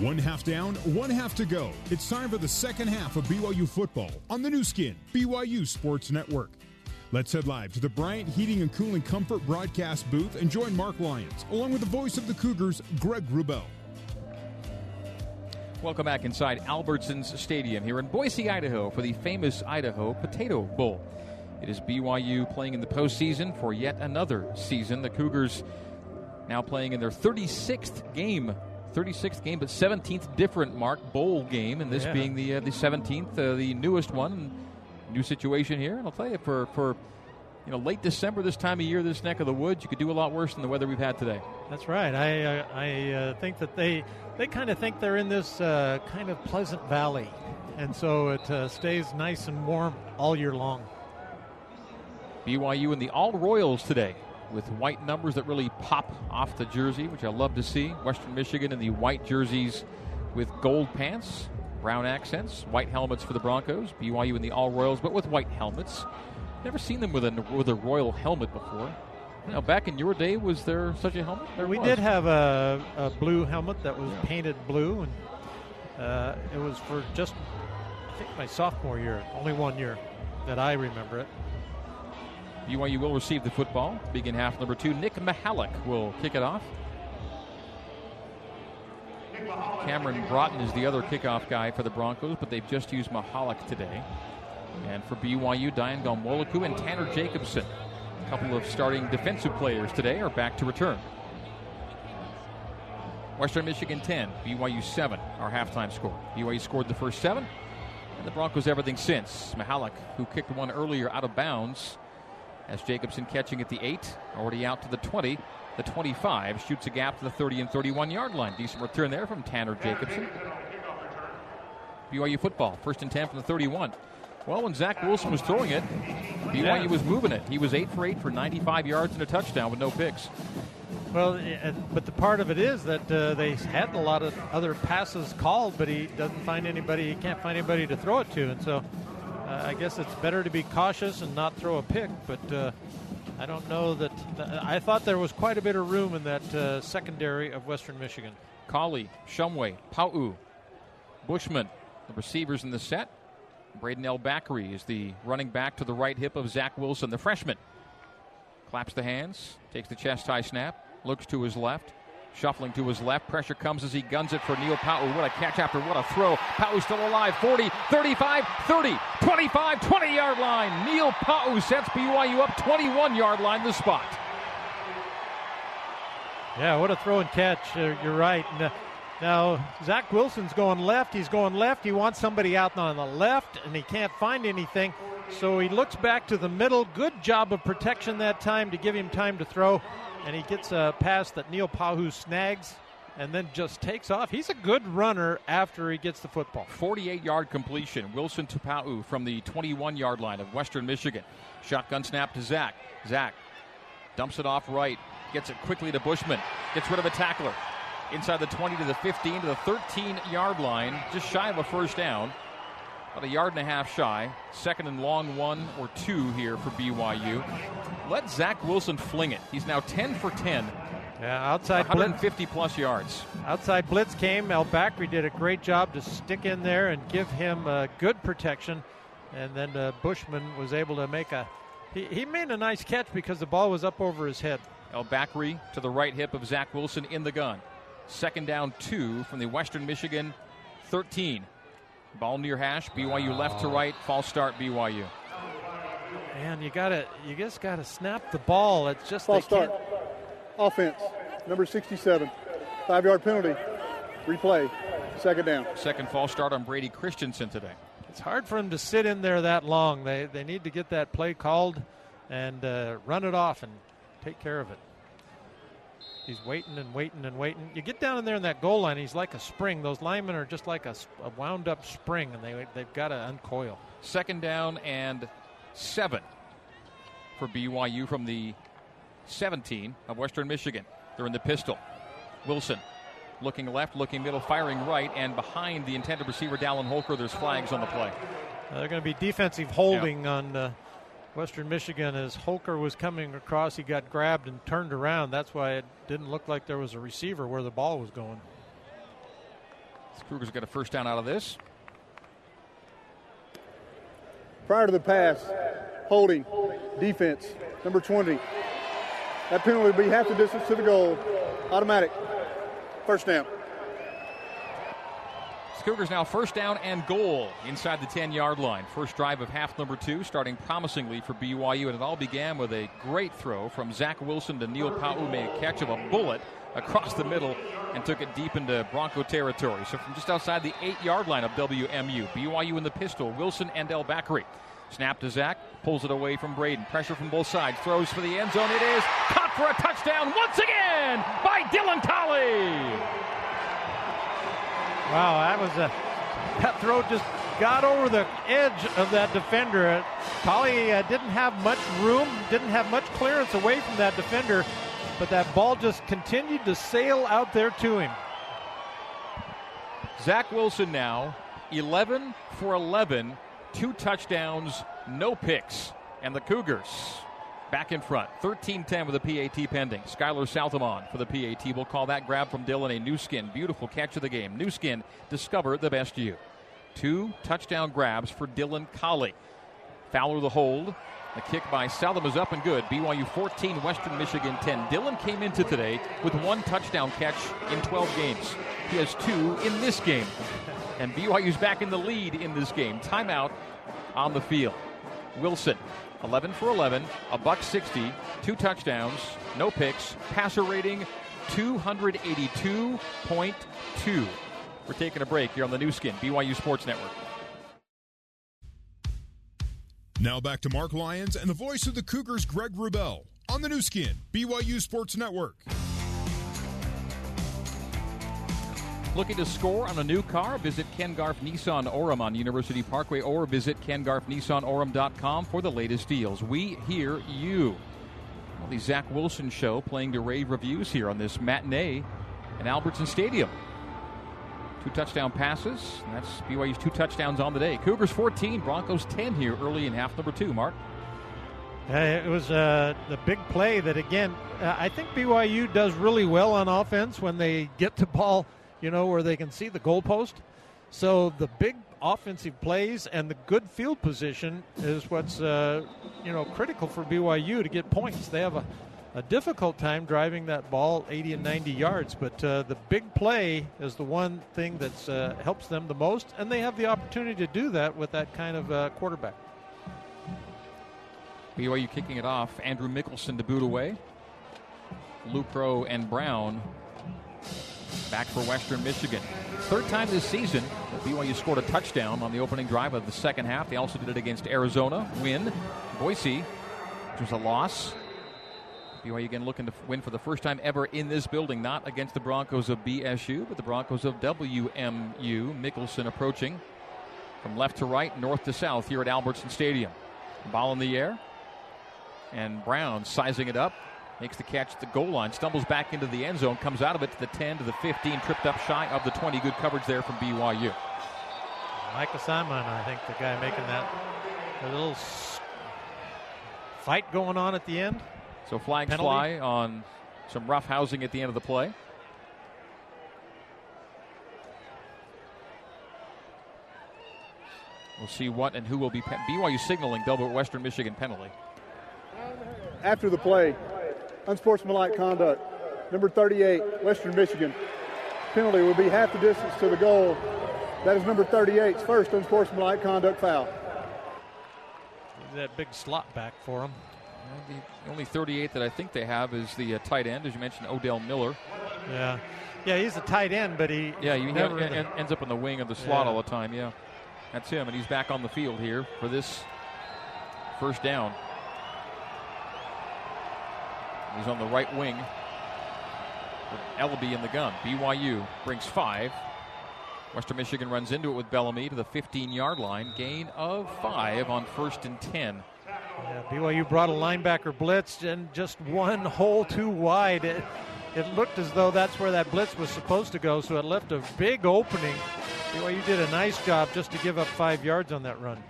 One half down, one half to go. It's time for the second half of BYU football on the Nu Skin, BYU Sports Network. Let's head live to the Bryant Heating and Cooling Comfort broadcast booth and join Marc Lyons, along with the voice of the Cougars, Greg Wrubell. Welcome back inside Albertsons Stadium here in Boise, Idaho for the famous Idaho Potato Bowl. It is BYU playing in the postseason for yet another season. The Cougars now playing in their 36th game 36th game, but 17th different mark bowl game, and this Yeah. being the uh, the 17th, uh, the newest one. New situation here, and I'll tell you for for you know late December this time of year, this neck of the woods, you could do a lot worse than the weather we've had today. That's right. I uh, I uh, think that they they kind of think they're in this uh, kind of pleasant valley, and so it uh, stays nice and warm all year long. BYU in the All Royals today with white numbers that really pop off the jersey, which I love to see. Western Michigan in the white jerseys with gold pants, brown accents, white helmets for the Broncos. BYU in the All Royals, but with white helmets. Never seen them with a with a royal helmet before. Now, back in your day, was there such a helmet? There we was. did have a, a blue helmet that was Yeah. painted blue, and uh, it was for just I think my sophomore year, only one year that I remember it. BYU will receive the football. Begin half number two. Nick Mihalic will kick it off. Cameron Broughton is the other kickoff guy for the Broncos, but they've just used Mihalic today. And for BYU, Dayan Ghanwoloku and Tanner Jacobson, a couple of starting defensive players today, are back to return. Western Michigan 10, BYU 7, our halftime score. BYU scored the first seven, and the Broncos everything since. Mihalic, who kicked one earlier out of bounds, as Jacobson catching at the 8, already out to the 20, the 25, shoots a gap to the 30 and 31 yard line. Decent return there from Tanner Jacobson. BYU football, first and 10 from the 31. Well, when Zach Wilson was throwing it, BYU Yeah. was moving it. He was 8 for 8 for 95 yards and a touchdown with no picks. Well, eh, but the part of it is that uh, they had a lot of other passes called, but he doesn't find anybody. He can't find anybody to throw it to, and so uh, I guess it's better to be cautious and not throw a pick. But uh, I don't know that. I thought there was quite a bit of room in that uh, secondary of Western Michigan. Collie, Shumway, Pau, Bushman, the receivers in the set. Braden El Bakri is the running back to the right hip of Zach Wilson, the freshman. Claps the hands, takes the chest high snap, looks to his left, shuffling to his left. Pressure comes as he guns it for Neil Pau. What a catch after what a throw. Pau still alive. 40, 35, 30, 25, 20 yard line. Neil Pau sets BYU up 21 yard line, the spot. Yeah, what a throw and catch. Uh, you're right. Uh, now, Zach Wilson's going left. He's going left. He wants somebody out on the left, and he can't find anything. So he looks back to the middle. Good job of protection that time to give him time to throw. And he gets a pass that Neil Pau'u snags and then just takes off. He's a good runner after he gets the football. 48 yard completion. Wilson to Pau from the 21 yard line of Western Michigan. Shotgun snap to Zach. Zach dumps it off right. Gets it quickly to Bushman. Gets rid of a tackler. Inside the 20 to the 15 to the 13 yard line. Just shy of a first down. About a yard and a half shy. Second and long one or two here for BYU. Let Zach Wilson fling it. He's now 10 for 10. Yeah, outside blitz, 150 plus yards. outside blitz came. El Bakri did a great job to stick in there and give him uh, good protection. And then uh, Bushman was able to make a. He, he made a nice catch because the ball was up over his head. El Bakri to the right hip of Zach Wilson in the gun. Second down two from the Western Michigan 13. Ball near hash. BYU left to right. False start BYU. Man, you gotta, you just gotta snap the ball. It's just False they can't. Start. Offense, number 67. Five yard penalty. Replay. Second down. Second false start on Brady Christensen today. It's hard for him to sit in there that long. They they need to get that play called and uh, run it off and take care of it. He's waiting and waiting and waiting. You get down in there in that goal line, he's like a spring. Those linemen are just like a wound up spring, and they they've got to uncoil. Second down and seven for BYU from the 17 of Western Michigan. They're in the pistol. Wilson looking left, looking middle, firing right, and behind the intended receiver, Dallin Holker, there's flags on the play. Uh, they're going to be defensive holding on uh, Western Michigan as Holker was coming across. He got grabbed and turned around. That's why it didn't look like there was a receiver where the ball was going. Kruger's got a first down out of this. Prior to the pass, holding, defense, number 20. That penalty would be half the distance to the goal. Automatic. First down. Cougars now first down and goal inside the 10 yard line. First drive of half number two, starting promisingly for BYU, and it all began with a great throw from Zach Wilson to Neil Pau'u, made a catch of a bullet across the middle and took it deep into Bronco territory. So from just outside the eight yard line of WMU, BYU in the pistol, Wilson and El Bakri. Snap to Zach, pulls it away from Braden. Pressure from both sides, throws for the end zone. It is caught for a touchdown once again by Dylan Collie. Wow, that was a that throw just got over the edge of that defender. Collie uh, didn't have much room, didn't have much clearance away from that defender, but that ball just continued to sail out there to him. Zach Wilson now 11 for 11, two touchdowns, no picks, and the Cougars back in front. 13 10 with the PAT pending. Skylar Southamon for the PAT. We'll call that grab from Dylan a Nu Skin. Beautiful catch of the game. Nu Skin, discover the best you. Two touchdown grabs for Dylan Collie. Fowler the hold. The kick by Southam is up and good. BYU 14, Western Michigan 10. Dylan came into today with one touchdown catch in 12 games. He has two in this game. And BYU's back in the lead in this game. Timeout on the field. Wilson 11 for 11, a buck 60, two touchdowns, no picks, passer rating 282.2. We're taking a break here on the Nu Skin, BYU Sports Network. Now back to Marc Lyons and the voice of the Cougars, Greg Wrubell, on the Nu Skin, BYU Sports Network. Looking to score on a new car? Visit Ken Garff Nissan Orem on University Parkway or visit kengarffnissanorem.com for the latest deals. We hear you. Well, the Zach Wilson Show playing to rave reviews here on this matinee in Albertson Stadium. Two touchdown passes. that's BYU's two touchdowns on the day. Cougars 14, Broncos 10 here early in half number two. Mark? It was uh, the big play that, again, uh, I think BYU does really well on offense when they get the ball – you know, where they can see the goalpost. So the big offensive plays and the good field position is what's uh, you know critical for BYU to get points. They have a, a difficult time driving that ball 80 and 90 yards, but uh, the big play is the one thing that uh, helps them the most, and they have the opportunity to do that with that kind of uh, quarterback. BYU kicking it off. Andrew Mickelson to boot away. Lucro and Brown back for Western Michigan. Third time this season, BYU scored a touchdown on the opening drive of the second half. They also did it against Arizona, win. Boise, which was a loss. BYU again looking to win for the first time ever in this building, not against the Broncos of BSU, but the Broncos of WMU. Mickelson approaching from left to right, north to south here at Albertson Stadium. Ball in the air. And Brown sizing it up, makes the catch at the goal line, stumbles back into the end zone, comes out of it to the 10 to the 15, tripped up shy of the 20. Good coverage there from BYU. Micah Simon, I think the guy making that a little fight going on at the end. So flags Penalty. fly on some rough housing at the end of the play. We'll see what and who will be. Pe- BYU signaling double Western Michigan penalty. After the play, unsportsmanlike conduct. Number 38, Western Michigan. Penalty will be half the distance to the goal. That is number 38's first unsportsmanlike conduct foul. That big slot back for him. The only 38 that I think they have is the uh, tight end, as you mentioned, Odell Miller. Yeah, yeah, he's a tight end, but he yeah he never ends up in the wing of the slot yeah. all the time. Yeah, that's him, and he's back on the field here for this first down. He's on the right wing with Eleby in the gun. BYU brings five. Western Michigan runs into it with Bellamy to the 15 yard line. Gain of five on first and 10. Yeah, BYU brought a linebacker blitz and just one hole too wide. It, it looked as though that's where that blitz was supposed to go, so it left a big opening. BYU did a nice job just to give up five yards on that run.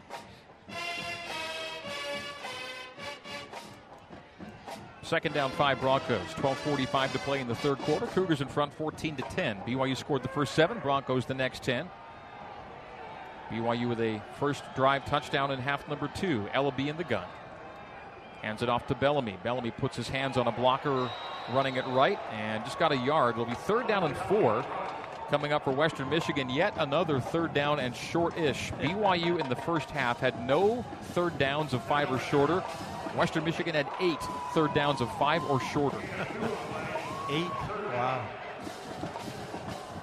Second down, five Broncos. 12:45 to play in the third quarter. Cougars in front, 14 to 10. BYU scored the first seven. Broncos the next 10. BYU with a first drive touchdown in half number two. Eleby in the gun. Hands it off to Bellamy. Bellamy puts his hands on a blocker running it right and just got a yard. It'll be third down and four coming up for Western Michigan. Yet another third down and short ish. BYU in the first half had no third downs of five or shorter. Western Michigan had eight third downs of five or shorter. eight? Wow.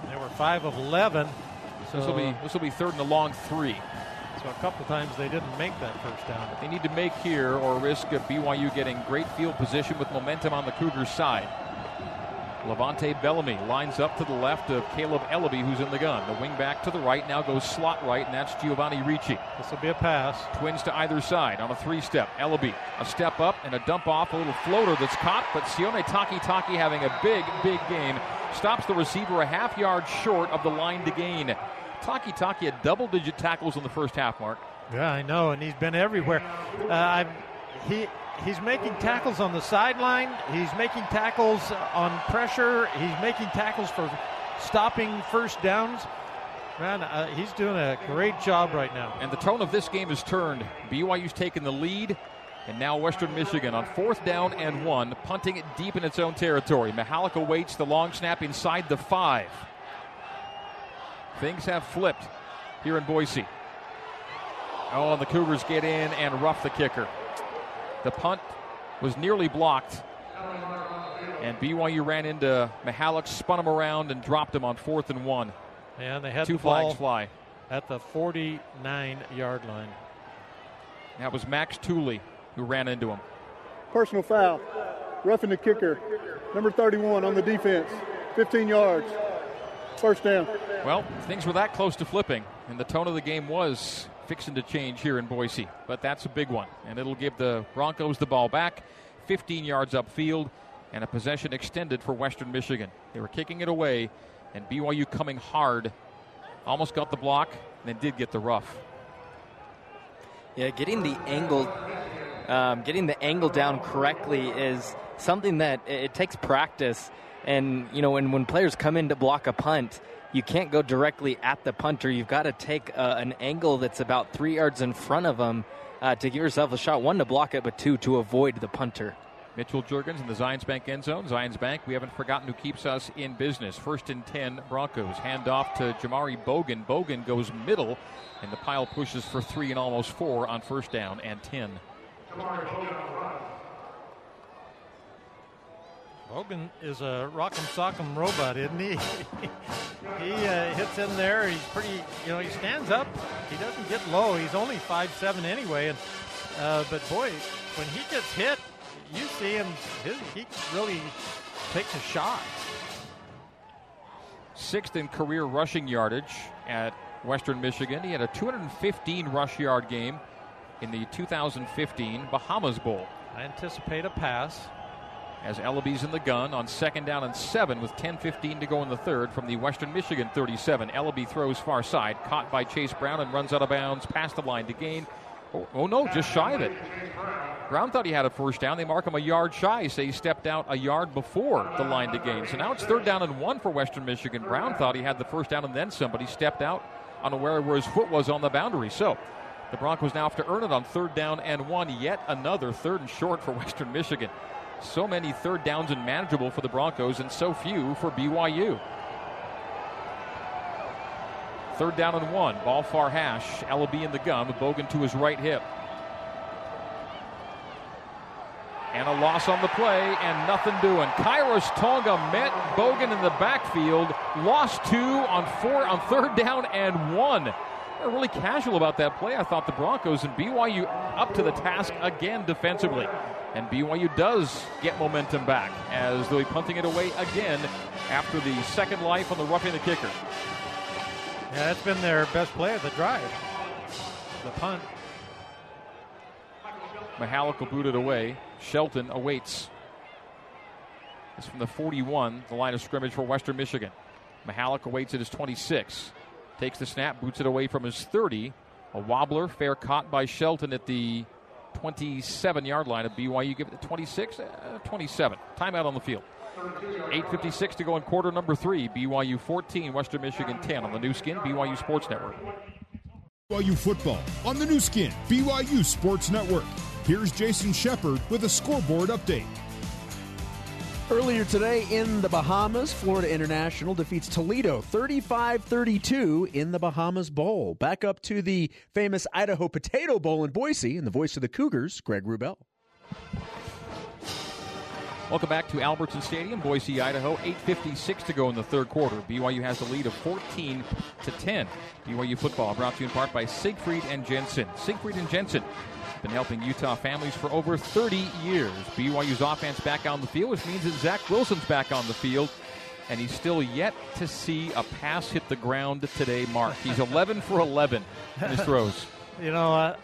They were five of 11. So this will be this will be third and a long three. So a couple times they didn't make that first down. They need to make here or risk BYU getting great field position with momentum on the Cougars' side. Levante Bellamy lines up to the left of Kaleb Eleby, who's in the gun. The wing back to the right now goes slot right, and that's Giovanni Ricci. This will be a pass. Twins to either side on a three step. Eleby, a step up and a dump off, a little floater that's caught, but Sione Takitaki having a big, big game. Stops the receiver a half yard short of the line to gain. Takitaki had double digit tackles in the first half, Mark. Yeah, I know, and he's been everywhere. Uh, he he's making tackles on the sideline. He's making tackles on pressure. He's making tackles for stopping first downs. Man, uh, he's doing a great job right now. And the tone of this game has turned. BYU's taken the lead, and now Western Michigan on fourth down and one, punting it deep in its own territory. Mihalic awaits the long snap inside the five. Things have flipped here in Boise. Oh, and the Cougars get in and rough the kicker. The punt was nearly blocked. And BYU ran into Mihalic, spun him around, and dropped him on fourth and one. And they had two the flags fly at the 49 yard line. That was Max Tooley who ran into him. Personal foul, roughing the kicker, number 31 on the defense, 15 yards, first down. Well, things were that close to flipping, and the tone of the game was fixing to change here in Boise. But that's a big one, and it'll give the Broncos the ball back, 15 yards upfield, and a possession extended for Western Michigan. They were kicking it away, and BYU coming hard. Almost got the block, and then did get the rough. Yeah, getting the angle, um, getting the angle down correctly is something that it, it takes practice. And you know, when when players come in to block a punt, you can't go directly at the punter. You've got to take uh, an angle that's about three yards in front of them uh, to give yourself a shot. One to block it, but two to avoid the punter. Mitchell Juergens in the Zions Bank end zone. Zions Bank, we haven't forgotten who keeps us in business. First and 10 Broncos. Hand off to Jamauri Bogan. Bogan goes middle, and the pile pushes for three and almost four on first down and 10. Bogan is a rock'em sock'em robot, isn't he? he uh, hits in there. He's pretty, you know, he stands up. He doesn't get low. He's only five seven anyway. And uh, but boy, when he gets hit, you see him. His, he really takes a shot. Sixth in career rushing yardage at Western Michigan. He had a 215 rush yard game in the 2015 Bahamas Bowl. I anticipate a pass as Eleby's in the gun on second down and seven with 10.15 to go in the third from the Western Michigan 37. Eleby throws far side, caught by Chase Brown and runs out of bounds past the line to gain. Oh, oh, no, just shy of it. Brown thought he had a first down. They mark him a yard shy, say he stepped out a yard before the line to gain. So now it's third down and one for Western Michigan. Brown thought he had the first down and then somebody stepped out unaware where his foot was on the boundary. So the Broncos now have to earn it on third down and one. Yet another third and short for Western Michigan. So many third downs and manageable for the Broncos, and so few for BYU. Third down and one. Ball far hash. Eleby in the with Bogan to his right hip. And a loss on the play and nothing doing. Khyiris Tonga met Bogan in the backfield. Lost two on four on third down and one. Really casual about that play. I thought the Broncos and BYU up to the task again defensively. And BYU does get momentum back as they'll be punting it away again after the second life on the roughing the kicker. Yeah, that's been their best play of the drive. The punt. Mihalic will boot it away. Shelton awaits. It's from the 41, the line of scrimmage for Western Michigan. Mihalic awaits at his 26. Takes the snap, boots it away from his 30. A wobbler, fair caught by Shelton at the 27 yard line of BYU. Give it the 26, uh, 27. Timeout on the field. 8.56 to go in quarter number three. BYU 14, Western Michigan 10 on the Nu Skin, BYU Sports Network. BYU football on the Nu Skin, BYU Sports Network. Here's Jason Shepard with a scoreboard update. Earlier today in the Bahamas, Florida International defeats Toledo 35 32 in the Bahamas Bowl. Back up to the famous Idaho Potato Bowl in Boise, and the voice of the Cougars, Greg Wrubell. Welcome back to Albertson Stadium, Boise, Idaho. 8:56 to go in the third quarter. BYU has the lead of 14 to 10. BYU football brought to you in part by Siegfried and Jensen. Siegfried and Jensen been helping Utah families for over 30 years. BYU's offense back on the field, which means that Zach Wilson's back on the field, and he's still yet to see a pass hit the ground today. Mark, he's 11 for 11 in his throws. You know, uh,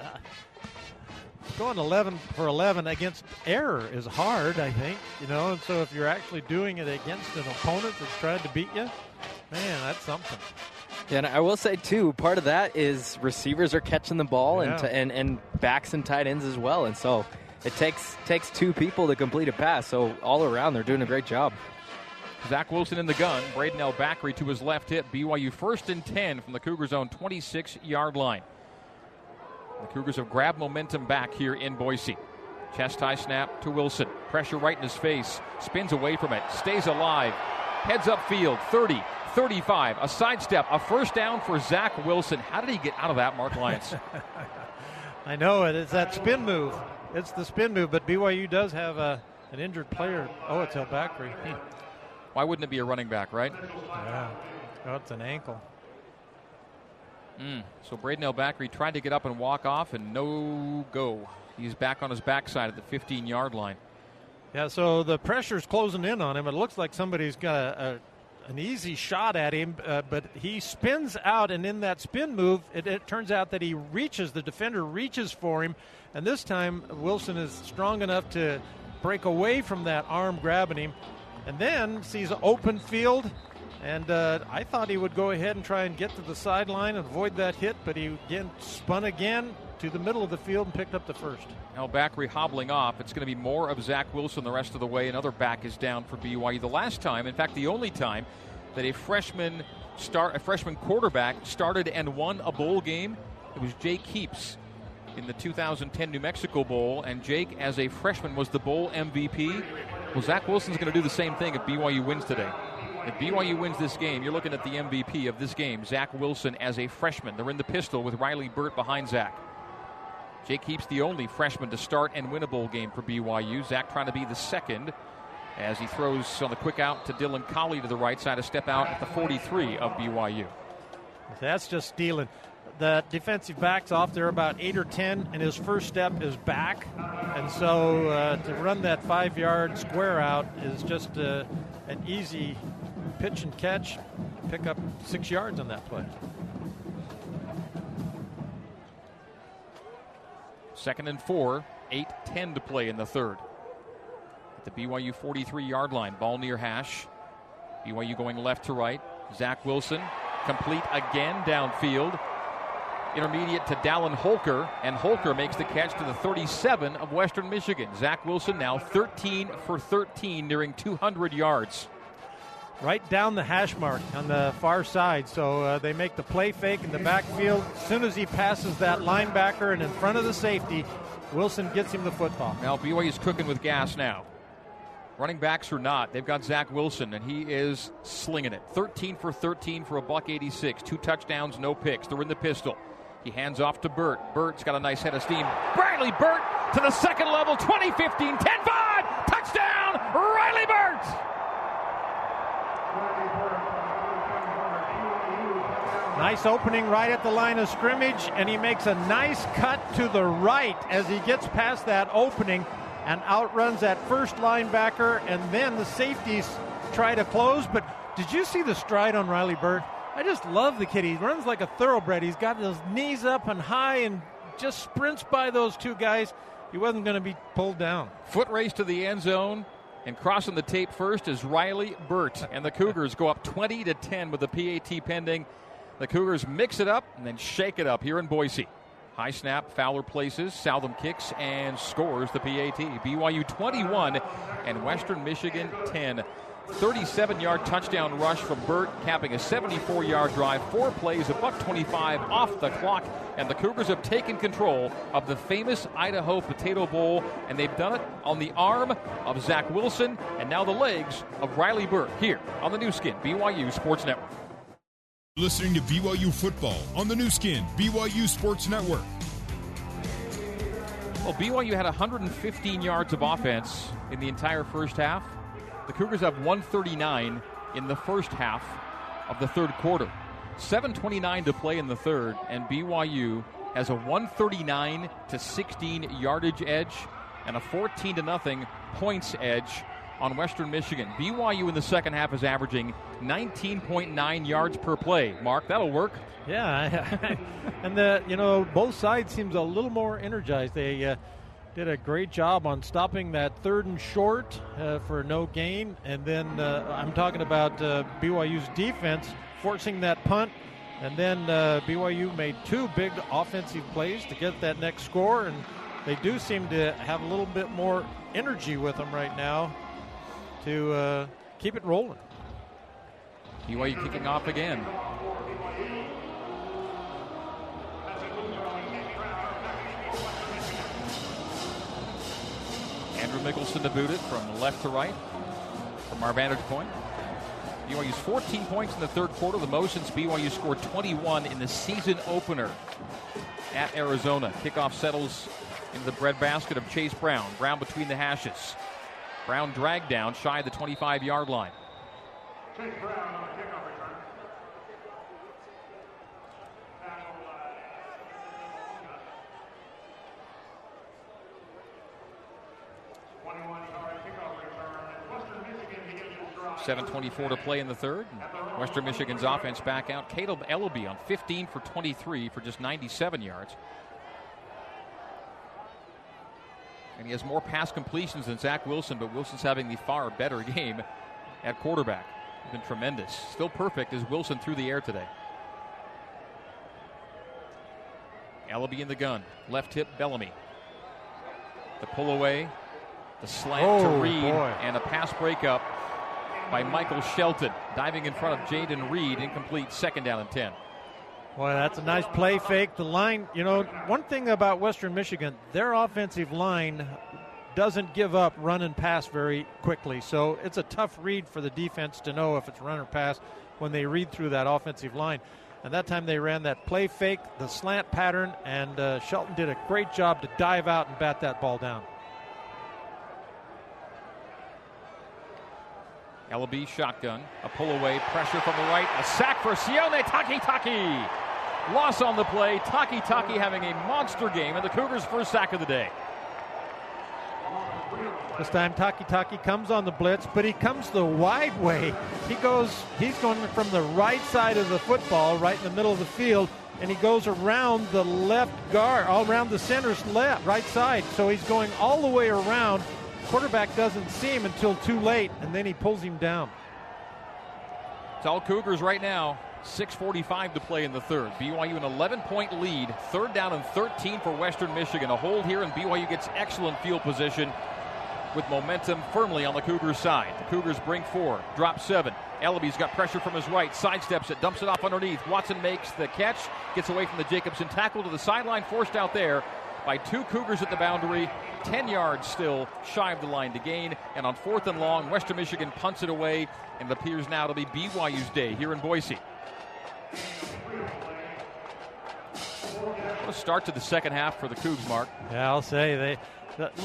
going 11 for 11 against error is hard, I think. You know, and so if you're actually doing it against an opponent that's trying to beat you, man, that's something. Yeah, and I will say too, part of that is receivers are catching the ball Yeah. and, t- and and backs and tight ends as well, and so it takes takes two people to complete a pass. So all around, they're doing a great job. Zach Wilson in the gun. Braden El Bakri to his left hip. BYU first and 10 from the Cougars' own 26 yard line. The Cougars have grabbed momentum back here in Boise. Chest high snap to Wilson. Pressure right in his face. Spins away from it. Stays alive. Heads up field. 30, 35. A sidestep. A first down for Zach Wilson. How did he get out of that, Marc Lyons? I know it. It's that spin move. It's the spin move, but BYU does have a, an injured player. Oh, it's El Bakri. Hmm. Why wouldn't it be a running back, right? Yeah. Oh, it's an ankle. Mm. So Braden El Bakri tried to get up and walk off, and no go. He's back on his backside at the 15 yard line. Yeah, so the pressure's closing in on him. It looks like somebody's got a, a, an easy shot at him, uh, but he spins out, and in that spin move, it, it turns out that he reaches, the defender reaches for him, and this time Wilson is strong enough to break away from that arm grabbing him, and then sees an open field. And uh, I thought he would go ahead and try and get to the sideline and avoid that hit, but he again spun again to the middle of the field and picked up the first. Now Bakri hobbling off. It's going to be more of Zach Wilson the rest of the way. Another back is down for BYU. The last time, in fact, the only time that a freshman start a freshman quarterback started and won a bowl game, it was Jake Heaps in the 2010 New Mexico Bowl, and Jake, as a freshman, was the bowl MVP. Well, Zach Wilson's going to do the same thing if BYU wins today. If BYU wins this game, you're looking at the MVP of this game, Zach Wilson, as a freshman. They're in the pistol with Riley Burt behind Zach. Jake Heaps the only freshman to start and win a bowl game for BYU. Zach trying to be the second as he throws on the quick out to Dylan Collie to the right side, a step out at the 43 of BYU. That's just stealing. The defensive back's off there about eight or ten, and his first step is back. And so uh, to run that five yard square out is just uh, an easy pitch and catch. Pick up six yards on that play. Second and four, 8 10 to play in the third. At the BYU 43 yard line, ball near hash. BYU going left to right. Zach Wilson, complete again downfield. Intermediate to Dallin Holker, and Holker makes the catch to the 37 of Western Michigan. Zach Wilson now 13 for 13, nearing 200 yards. Right down the hash mark on the far side. So uh, they make the play fake in the backfield. As soon as he passes that linebacker and in front of the safety, Wilson gets him the football. Now BYU's cooking with gas now. Running backs or not, they've got Zach Wilson, and he is slinging it. 13 for 13 for a buck 86. Two touchdowns, no picks. They're in the pistol. He hands off to Burt. Burt's got a nice head of steam. Bradley Burt to the second level, 2015, 10 5. Touchdown, Riley Burt. Nice opening right at the line of scrimmage, and he makes a nice cut to the right as he gets past that opening and outruns that first linebacker, and then the safeties try to close. But did you see the stride on Riley Burt? I just love the kid. He runs like a thoroughbred. He's got his knees up and high and just sprints by those two guys. He wasn't going to be pulled down. Foot race to the end zone. And crossing the tape first is Riley Burt. And the Cougars go up 20 to 10 with the PAT pending. The Cougars mix it up and then shake it up here in Boise. High snap, Fowler places, Southam kicks and scores the PAT. BYU 21 and Western Michigan 10. 37 yard touchdown rush from Burt, capping a 74 yard drive. Four plays, a buck 25 off the clock, and the Cougars have taken control of the famous Idaho Potato Bowl, and they've done it on the arm of Zach Wilson and now the legs of Riley Burt here on the Nu Skin, BYU Sports Network. Listening to BYU football on the Nu Skin, BYU Sports Network. Well, BYU had 115 yards of offense in the entire first half. The Cougars have 139 in the first half of the third quarter. 7:29 to play in the third, and BYU has a 139 to 16 yardage edge and a 14 to nothing points edge on Western Michigan. BYU in the second half is averaging 19.9 yards per play. Mark, that'll work. Yeah, and the you know both sides seems a little more energized. They uh, did a great job on stopping that third and short uh, for no gain, and then uh, I'm talking about uh, BYU's defense forcing that punt, and then uh, BYU made two big offensive plays to get that next score, and they do seem to have a little bit more energy with them right now to uh, keep it rolling. BYU kicking off again. Andrew Mickelson to boot it from left to right from our vantage point. BYU's 14 points in the third quarter, the most since BYU scored 21 in the season opener at Arizona. Kickoff settles into the breadbasket of Chase Brown. Brown between the hashes. Brown dragged down shy of the 25 yard line. Chase Brown on the kickoff return. 7.24 to play in the third. Western Michigan's offense back out. Kaleb Eleby on 15 for 23 for just 97 yards. And he has more pass completions than Zach Wilson, but Wilson's having the far better game at quarterback. He's been tremendous. Still perfect as Wilson through the air today. Eleby in the gun. Left hip, Bellamy. The pull away, the slant oh, to Reed, boy. and a pass breakup by Michael Shelton, diving in front of Jayden Reed, incomplete, second down and 10. Boy, that's a nice play fake. The line, you know, one thing about Western Michigan, their offensive line doesn't give up run and pass very quickly. So it's a tough read for the defense to know if it's run or pass when they read through that offensive line. And that time they ran that play fake, the slant pattern, and uh, Shelton did a great job to dive out and bat that ball down. Eleby shotgun, a pull away, pressure from the right, a sack for Sione Takitaki. Loss on the play. Takitaki having a monster game, and the Cougars' first sack of the day. This time Takitaki comes on the blitz, but he comes the wide way. He goes, he's going from the right side of the football, right in the middle of the field, and he goes around the left guard, all around the center's left, right side. So he's going all the way around quarterback doesn't see him until too late, and then he pulls him down. It's all Cougars right now. 6.45 to play in the third. BYU an 11 point lead. Third down and 13 for Western Michigan. A hold here, and BYU gets excellent field position with momentum firmly on the Cougars side. The Cougars bring four, drop seven. Eleby's got pressure from his right, sidesteps it, dumps it off underneath. Watson makes the catch, gets away from the Jacobson tackle to the sideline, forced out there by two Cougars at the boundary. 10 yards still shy of the line to gain. And on fourth and long, Western Michigan punts it away, and it appears now to be BYU's day here in Boise. What a start to the second half for the Cougs, Mark. Yeah, I'll say they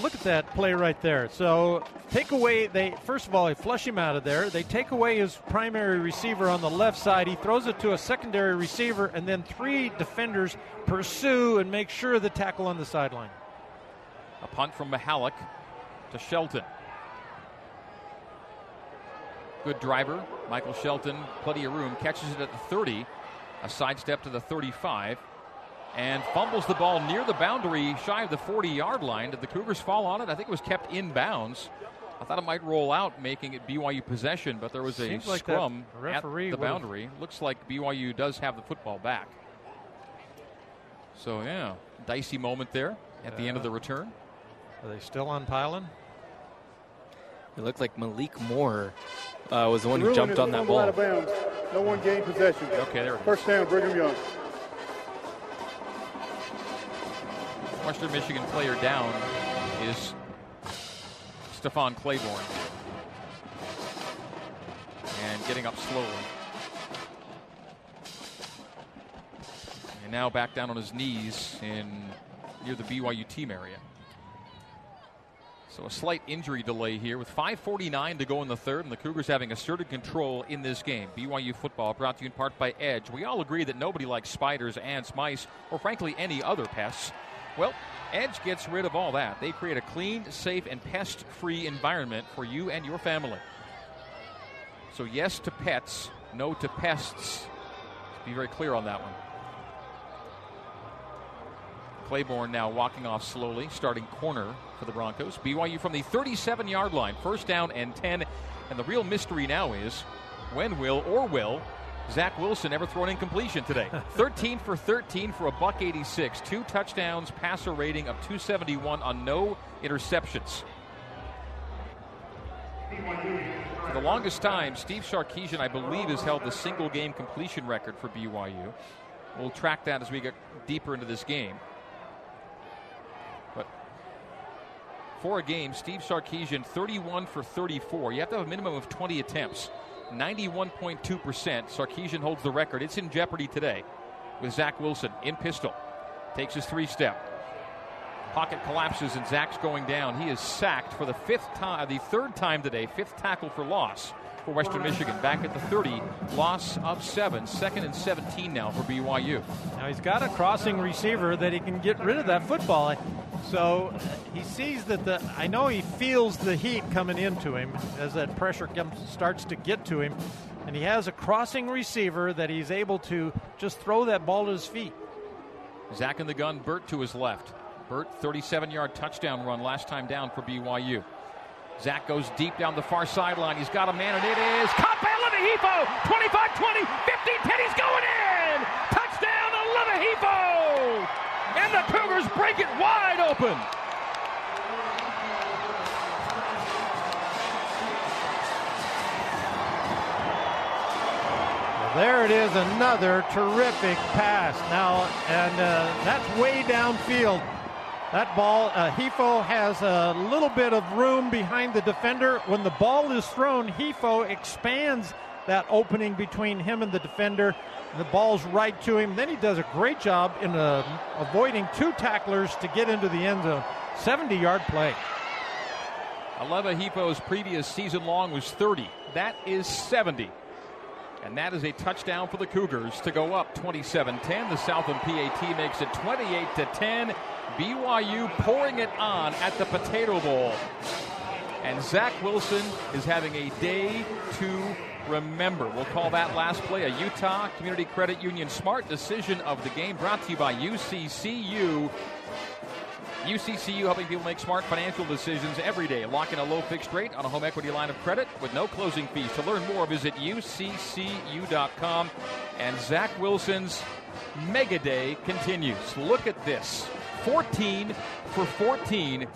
look at that play right there. So take away they first of all they flush him out of there. They take away his primary receiver on the left side. He throws it to a secondary receiver, and then three defenders pursue and make sure the tackle on the sideline. A punt from Mihalic to Shelton. Good driver, Michael Shelton, plenty of room, catches it at the 30, a sidestep to the 35, and fumbles the ball near the boundary, shy of the 40 yard line. Did the Cougars fall on it? I think it was kept in bounds. I thought it might roll out, making it BYU possession, but there was a like scrum at the boundary. Looks like BYU does have the football back. So, yeah, Dicey moment there at the end of the return. Are they still on Pylon? It looked like Malik Moore uh, was the one who jumped on that ball. Out of bounds. No one gained possession. Okay, there it is. First down, Brigham Young. Western Michigan player down is Stefan Claiborne. And getting up slowly. And now back down on his knees in near the BYU team area. So a slight injury delay here with 5:49 to go in the third, and the Cougars having asserted control in this game. BYU football brought to you in part by Edge. We all agree that nobody likes spiders, ants, mice, or frankly any other pests. Well, Edge gets rid of all that. They create a clean, safe, and pest-free environment for you and your family. So yes to pets, no to pests. Let's be very clear on that one. Claiborne now walking off slowly, starting corner for the Broncos. BYU from the 37 yard line, first down and 10. And the real mystery now is when will or will Zach Wilson ever throw an incompletion today? 13 for 13 for a buck 86, two touchdowns, passer rating of 271 on no interceptions. For the longest time, Steve Sarkisian, I believe, has held the single game completion record for BYU. We'll track that as we get deeper into this game. For a game, Steve Sarkisian, 31 for 34. You have to have a minimum of 20 attempts. 91.2%. Sarkisian holds the record. It's in jeopardy today with Zach Wilson in pistol. Takes his three step. Pocket collapses and Zach's going down. He is sacked for the fifth time, uh, the third time today, fifth tackle for loss for Western Michigan. Back at the 30, loss of seven, second and 17 now for BYU. Now he's got a crossing receiver that he can get rid of that football. So uh, he sees that the. I know he feels the heat coming into him as that pressure comes, starts to get to him, and he has a crossing receiver that he's able to just throw that ball to his feet. Zach in the gun, Burt to his left. Burt, 37 yard touchdown run last time down for BYU. Zach goes deep down the far sideline. He's got a man, and it is caught by Aleva Hifo. 25 20, 15 10. He's going in. Touchdown to And the Cougars break it wide open. There it is, another terrific pass. Now, and uh, that's way downfield. That ball, uh, Hifo has a little bit of room behind the defender. When the ball is thrown, Hifo expands that opening between him and the defender. The ball's right to him. Then he does a great job in uh, avoiding two tacklers to get into the end zone. 70 yard play. Aleva Hifo's previous season long was 30. That is 70. And that is a touchdown for the Cougars to go up 27 10. The Southam PAT makes it 28 to 10. BYU pouring it on at the Potato Bowl. And Zach Wilson is having a day to remember. We'll call that last play a Utah Community Credit Union smart decision of the game brought to you by UCCU. UCCU helping people make smart financial decisions every day. Lock in a low fixed rate on a home equity line of credit with no closing fees. To learn more, visit uccu.com. And Zach Wilson's mega day continues. Look at this 14 for 14,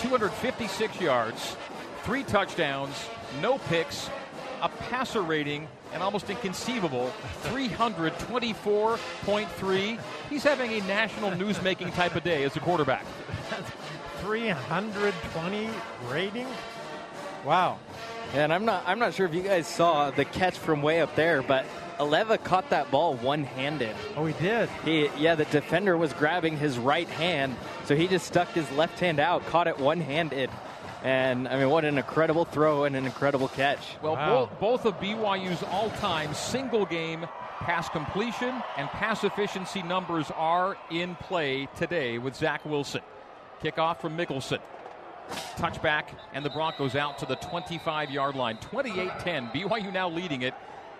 256 yards, three touchdowns, no picks, a passer rating, and almost inconceivable 324.3. He's having a national newsmaking type of day as a quarterback. 320 rating? Wow. And I'm not I'm not sure if you guys saw the catch from way up there, but Aleva caught that ball one-handed. Oh, he did. He yeah, the defender was grabbing his right hand, so he just stuck his left hand out, caught it one-handed. And I mean, what an incredible throw and an incredible catch. Well, Wow. both, both of BYU's all time single game pass completion and pass efficiency numbers are in play today with Zach Wilson. Kickoff from Mickelson. Touchback, and the Broncos out to the 25 yard line. 28 10. BYU now leading it.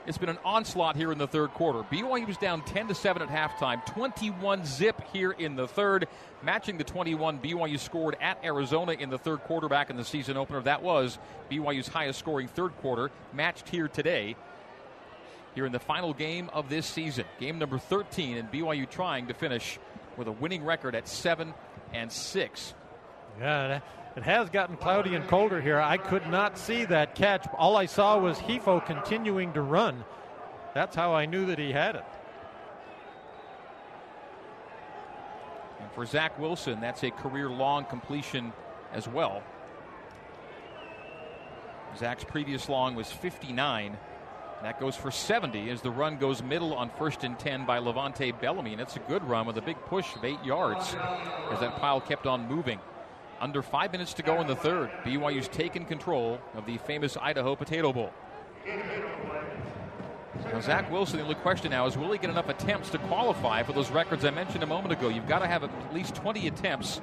It's been an onslaught here in the third quarter. BYU was down 10 to 7 at halftime, 21 zip here in the third, matching the 21 BYU scored at Arizona in the third quarter back in the season opener. That was BYU's highest scoring third quarter, matched here today. Here in the final game of this season, game number 13, and BYU trying to finish with a winning record at 7 and 6. Yeah, it has gotten cloudy and colder here. I could not see that catch. All I saw was Hifo continuing to run. That's how I knew that he had it. And for Zach Wilson, that's a career long completion as well. Zach's previous long was 59. That goes for 70 as the run goes middle on first and 10 by Levante Bellamy. And it's a good run with a big push of eight yards as that pile kept on moving. Under five minutes to go in the third, BYU's taken control of the famous Idaho Potato Bowl. Now, Zach Wilson, the only question now is will he get enough attempts to qualify for those records I mentioned a moment ago? You've got to have at least 20 attempts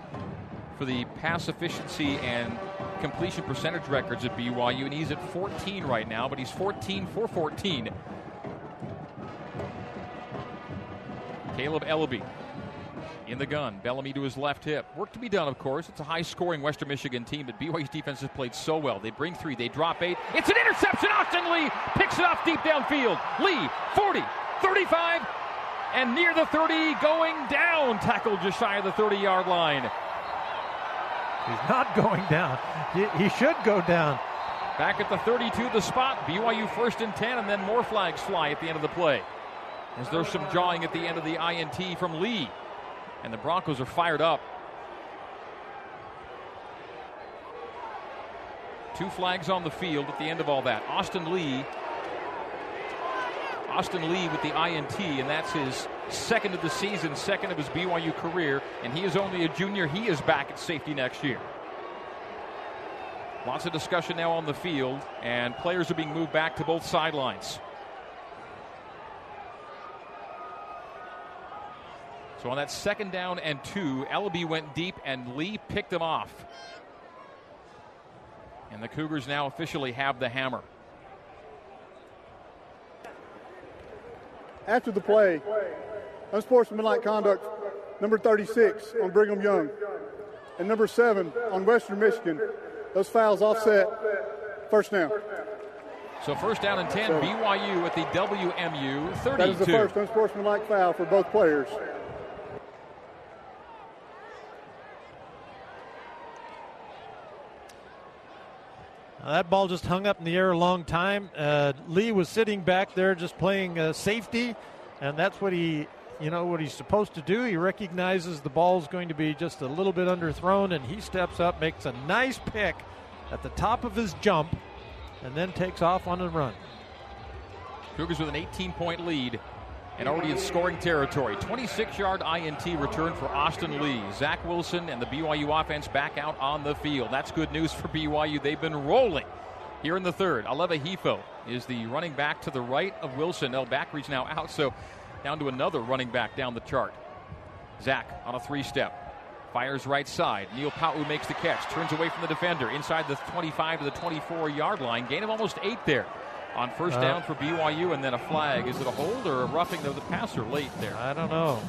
for the pass efficiency and completion percentage records at BYU, and he's at 14 right now, but he's 14 for 14. Kaleb Eleby in the gun. Bellamy to his left hip. Work to be done, of course. It's a high scoring Western Michigan team, but BYU's defense has played so well. They bring three, they drop eight. It's an interception. Austin Lee picks it off deep downfield. Lee, 40, 35, and near the 30, going down. Tackled just shy of the 30 yard line. He's not going down. He should go down. Back at the 32, the spot. BYU first and 10, and then more flags fly at the end of the play. As there's some jawing at the end of the INT from Lee. And the Broncos are fired up. Two flags on the field at the end of all that. Austin Lee. Austin Lee with the INT, and that's his second of the season, second of his BYU career, and he is only a junior. He is back at safety next year. Lots of discussion now on the field, and players are being moved back to both sidelines. So on that second down and two, Eleby went deep, and Lee picked him off. And the Cougars now officially have the hammer. After the play, unsportsmanlike conduct, number 36 on Brigham Young, and number seven on Western Michigan. Those fouls offset. First down. So first down and 10, BYU at the WMU 32. That is the first unsportsmanlike foul for both players. That ball just hung up in the air a long time. Uh, Lee was sitting back there just playing uh, safety, and that's what he you know what he's supposed to do. He recognizes the ball's going to be just a little bit underthrown, and he steps up, makes a nice pick at the top of his jump, and then takes off on a run. Cougars with an 18 point lead and already in scoring territory. 26 yard INT return for Austin Lee. Zach Wilson and the BYU offense back out on the field. That's good news for BYU. They've been rolling here in the third. Aleva Hifo is the running back to the right of Wilson. El Bakri's now out, so down to another running back down the chart. Zach on a three step. Fires right side. Neil Pau'u makes the catch. Turns away from the defender. Inside the 25 to the 24 yard line. Gain of almost eight there on first uh, down for BYU, and then a flag. Is it a hold or a roughing of the passer late there? I don't know.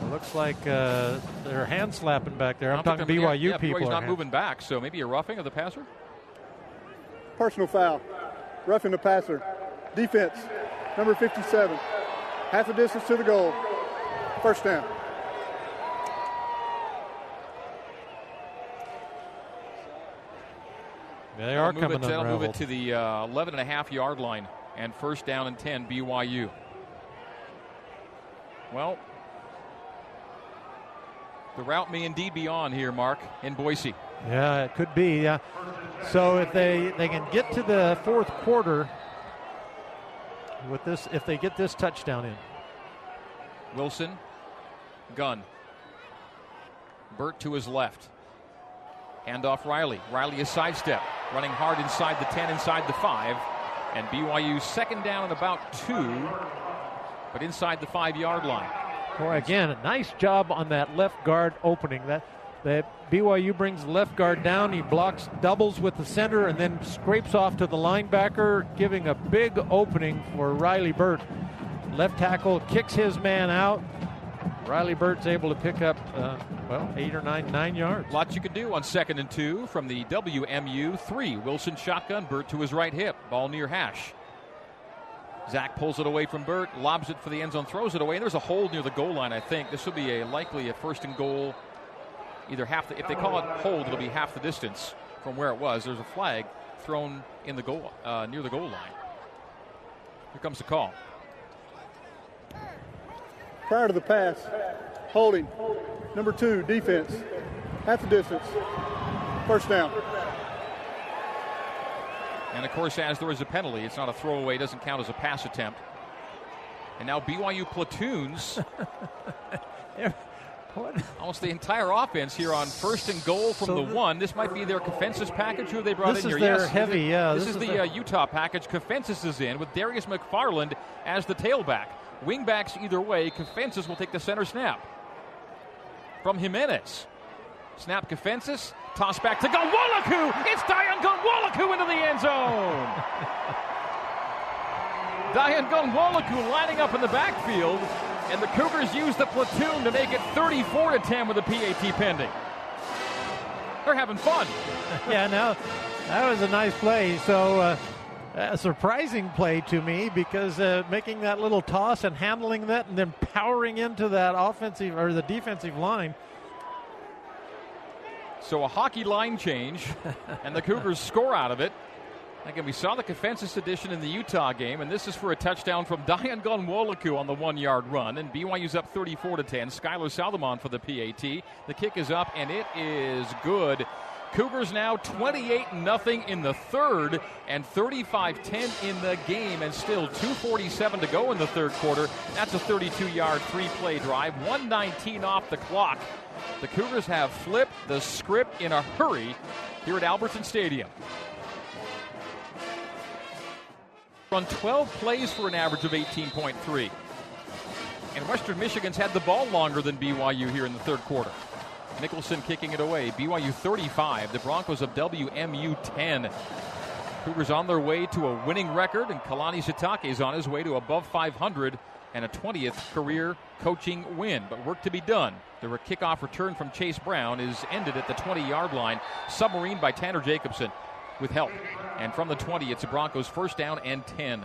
It looks like uh, they're hand slapping back there. I'm, I'm talking BYU yeah, people. BYU's not moving back, so maybe a roughing of the passer. Personal foul, roughing the passer. Defense number 57. Half a distance to the goal. First down. They are coming it, They'll move it to the uh, 11 and a half yard line and first down and 10 BYU. Well, the route may indeed be on here, Marc, in Boise. Yeah, it could be. Yeah. So if they, they can get to the fourth quarter with this if they get this touchdown in. Wilson, gun. Burt to his left. Hand off Riley. Riley a sidestep, running hard inside the 10, inside the 5. And BYU second down and about two, but inside the five yard line. Boy, again, a nice job on that left guard opening. That that BYU brings left guard down. He blocks doubles with the center and then scrapes off to the linebacker, giving a big opening for Riley Burt. Left tackle kicks his man out. Riley Burt's able to pick up, uh, well, eight or nine, nine yards. Lots you could do on second and two from the WMU three. Wilson shotgun, Burt to his right hip. Ball near hash. Zach pulls it away from Burt, lobs it for the end zone, throws it away, and there's a hold near the goal line. I think this will be a likely a first and goal. Either half the, if they call it hold, it'll be half the distance from where it was. There's a flag thrown in the goal uh, near the goal line. Here comes the call. Prior to the pass, holding. Number two, defense. Half the distance. First down. And of course, as there is a penalty, it's not a throwaway, it doesn't count as a pass attempt. And now BYU platoons almost the entire offense here on first and goal from So the th- one. This might be their Kafentzis package who they brought This in is here. their yes, heavy, yeah, This, this is, is the their- uh, Utah package. Kafentzis is in with Darius McFarland as the tailback. Wingbacks either way. Kafentzis will take the center snap from Jimenez. Snap Kafentzis. Toss back to Ghanwoloku. It's Dayan Ghanwoloku into the end zone. Dayan Ghanwoloku lining up in the backfield, and the Cougars use the platoon to make it 34 to 10 with a PAT pending. They're having fun. yeah, now that was a nice play. So uh, a surprising play to me because uh, making that little toss and handling that, and then powering into that offensive or the defensive line. So a hockey line change, and the Cougars score out of it. Again, we saw the Kafentzis edition in the Utah game, and this is for a touchdown from Dayan Ghanwoloku on the one-yard run. And BYU's up 34 to 10. Skyler Southam for the PAT. The kick is up, and it is good. Cougars now 28 0 in the third and 35 10 in the game, and still 2.47 to go in the third quarter. That's a 32 yard three play drive, 119 off the clock. The Cougars have flipped the script in a hurry here at Albertson Stadium. Run 12 plays for an average of 18.3. And Western Michigan's had the ball longer than BYU here in the third quarter. Nicholson kicking it away. BYU 35. The Broncos of WMU 10. Cougars on their way to a winning record, and Kalani Sitake is on his way to above 500 and a 20th career coaching win. But work to be done. The kickoff return from Chase Brown is ended at the 20 yard line, submarine by Tanner Jacobson with help. And from the 20, it's a Broncos first down and 10.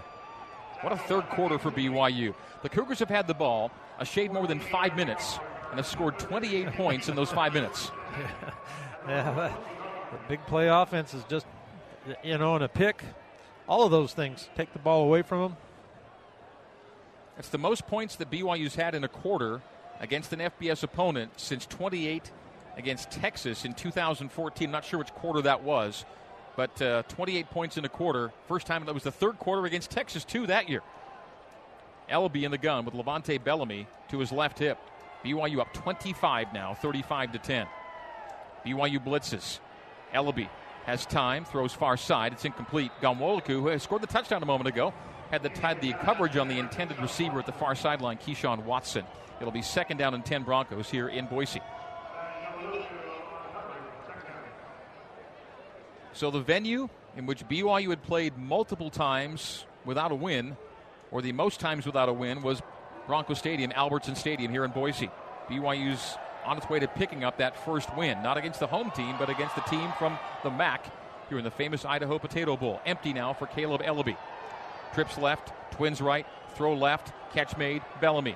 What a third quarter for BYU. The Cougars have had the ball a shade more than five minutes and have scored 28 points in those five minutes. Yeah, that, the big play offense is just, you know, in a pick. All of those things take the ball away from them. It's the most points that BYU's had in a quarter against an FBS opponent since 28 against Texas in 2014. Not sure which quarter that was, but uh, 28 points in a quarter. First time that was the third quarter against Texas, too, that year. Eleby in the gun with Levante Bellamy to his left hip. BYU up 25 now, 35 to 10. BYU blitzes. Eleby has time, throws far side. It's incomplete. Ghanwoloku, who scored the touchdown a moment ago, had the, had the coverage on the intended receiver at the far sideline, Keyshawn Watson. It'll be second down and 10 Broncos here in Boise. So the venue in which BYU had played multiple times without a win, or the most times without a win, was Bronco Stadium, Albertson Stadium here in Boise. BYU's on its way to picking up that first win, not against the home team, but against the team from the MAC here in the famous Idaho Potato Bowl. Empty now for Kaleb Eleby. Trips left, twins right, throw left, catch made, Bellamy.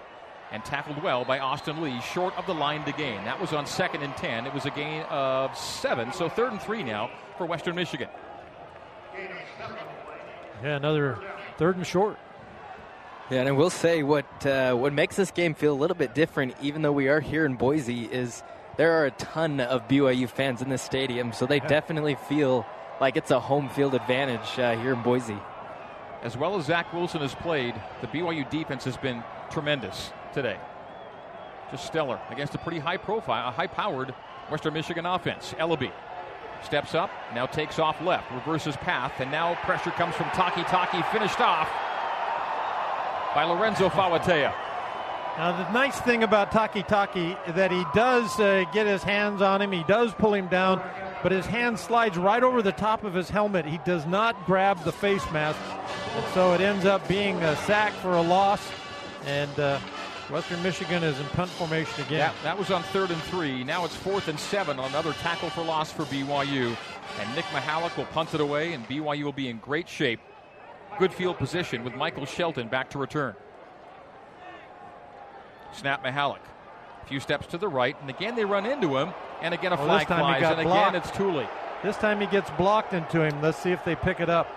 And tackled well by Austin Lee, short of the line to gain. That was on second and 10. It was a gain of seven, so third and three now for Western Michigan. Yeah, another third and short. Yeah, and I will say what uh, what makes this game feel a little bit different, even though we are here in Boise, is there are a ton of BYU fans in this stadium, so they definitely feel like it's a home field advantage uh, here in Boise. As well as Zach Wilson has played, the BYU defense has been tremendous today. Just stellar against a pretty high profile, a high powered Western Michigan offense. Eleby steps up, now takes off left, reverses path, and now pressure comes from Takitaki, finished off by Lorenzo Fauatea. Now, the nice thing about Takitaki that he does uh, get his hands on him, he does pull him down, but his hand slides right over the top of his helmet. He does not grab the face mask, and so it ends up being a sack for a loss. And uh, Western Michigan is in punt formation again. That, that was on third and three. Now it's fourth and seven on another tackle for loss for BYU. And Nick Mihalic will punt it away, and BYU will be in great shape good field position with Michael Shelton back to return. Snap Mihalic. A few steps to the right, and again they run into him, and again a Well, flag this time he flies, and blocked. again it's Tooley. This time he gets blocked into him. Let's see if they pick it up.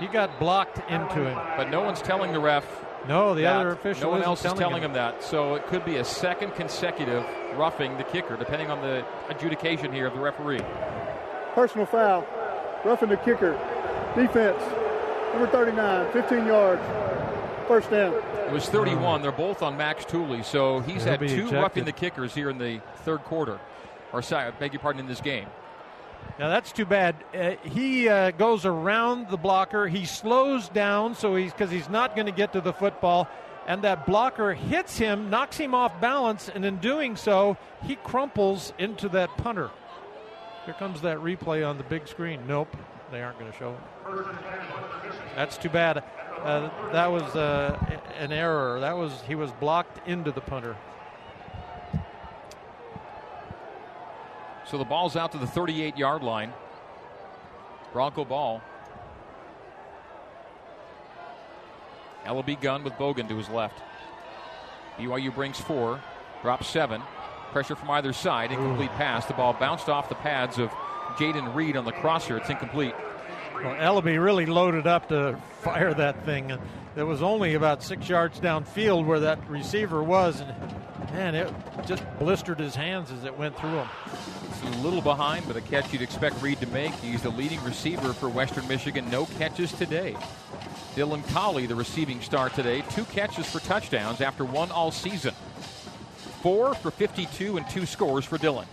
He got blocked into him. But no one's telling the ref. No, the that. other official No one isn't else is telling him. him that. So it could be a second consecutive roughing the kicker, depending on the adjudication here of the referee. Personal foul. Roughing the kicker. Defense. Number 39, 15 yards. First down. It was 31. They're both on Max Tooley, so he's He'll had two ejected. roughing the kickers here in the third quarter. Or sorry, I beg your pardon, in this game. Now that's too bad. Uh, he uh, goes around the blocker. He slows down so he's because he's not going to get to the football, and that blocker hits him, knocks him off balance, and in doing so, he crumples into that punter. Here comes that replay on the big screen. Nope, they aren't going to show it. That's too bad. Uh, that was uh, an error. That was he was blocked into the punter. So the ball's out to the 38 yard line. Bronco ball. Eleby gun with Bogan to his left. BYU brings four, drops seven. Pressure from either side. Incomplete pass. The ball bounced off the pads of Jayden Reed on the crosser. It's incomplete. Well, Eleby really loaded up to fire that thing. It was only about six yards downfield where that receiver was. And man, it just blistered his hands as it went through him. It's a little behind, but a catch you'd expect Reed to make. He's the leading receiver for Western Michigan. No catches today. Dylan Collie, the receiving star today, two catches for touchdowns after one all season. Four for 52 and two scores for Dylan.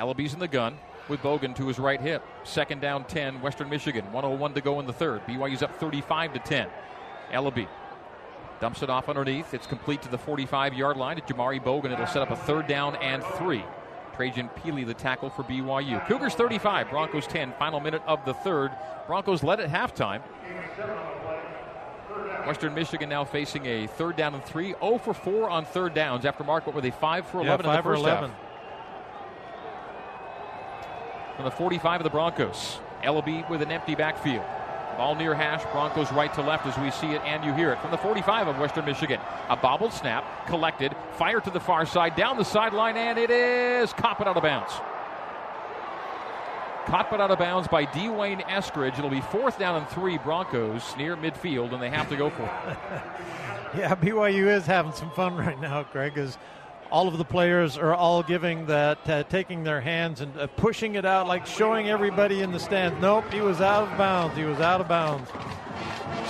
Eleby's in the gun with Bogan to his right hip. Second down 10, Western Michigan. 101 to go in the third. BYU's up 35 to 10. Eleby dumps it off underneath. It's complete to the 45 yard line to Jamauri Bogan. It'll set up a third down and three. Trajan Pili, the tackle for BYU. Cougars 35, Broncos 10. Final minute of the third. Broncos led at halftime. Western Michigan now facing a third down and three. 0 for 4 on third downs after Marc, what were they, 5 for 11 yeah, in the first 11. half. From the 45 of the Broncos. Eleby with an empty backfield. Ball near hash, Broncos right to left as we see it and you hear it from the 45 of Western Michigan. A bobbled snap, collected, fire to the far side, down the sideline, and it is caught but out of bounds. Caught but out of bounds by D'Wayne Eskridge. It'll be fourth down and three Broncos near midfield, and they have to go for it. Yeah, BYU is having some fun right now, Greg, as all of the players are all giving that, uh, taking their hands and uh, pushing it out, like showing everybody in the stands. Nope, he was out of bounds. He was out of bounds.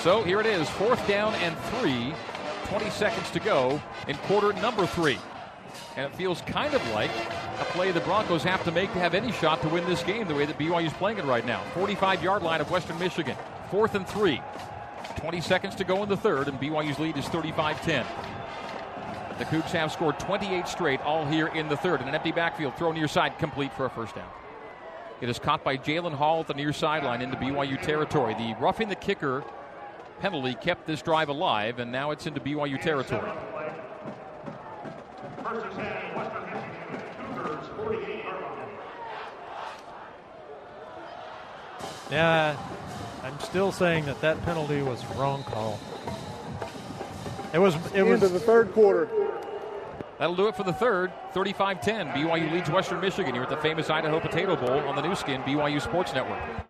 So here it is, fourth down and three, 20 seconds to go in quarter number three. And it feels kind of like a play the Broncos have to make to have any shot to win this game the way that BYU is playing it right now. 45 yard line of Western Michigan, fourth and three. 20 seconds to go in the third, and BYU's lead is 35 10. The Cougs have scored 28 straight, all here in the third. And an empty backfield throw near side, complete for a first down. It is caught by Jalen Hall at the near sideline into BYU territory. The roughing the kicker penalty kept this drive alive, and now it's into BYU territory. Yeah, I'm still saying that that penalty was wrong call. It was. It End was. of the third quarter. That'll do it for the third. 35 10. BYU leads Western Michigan here at the famous Idaho Potato Bowl on the Nu Skin, BYU Sports Network.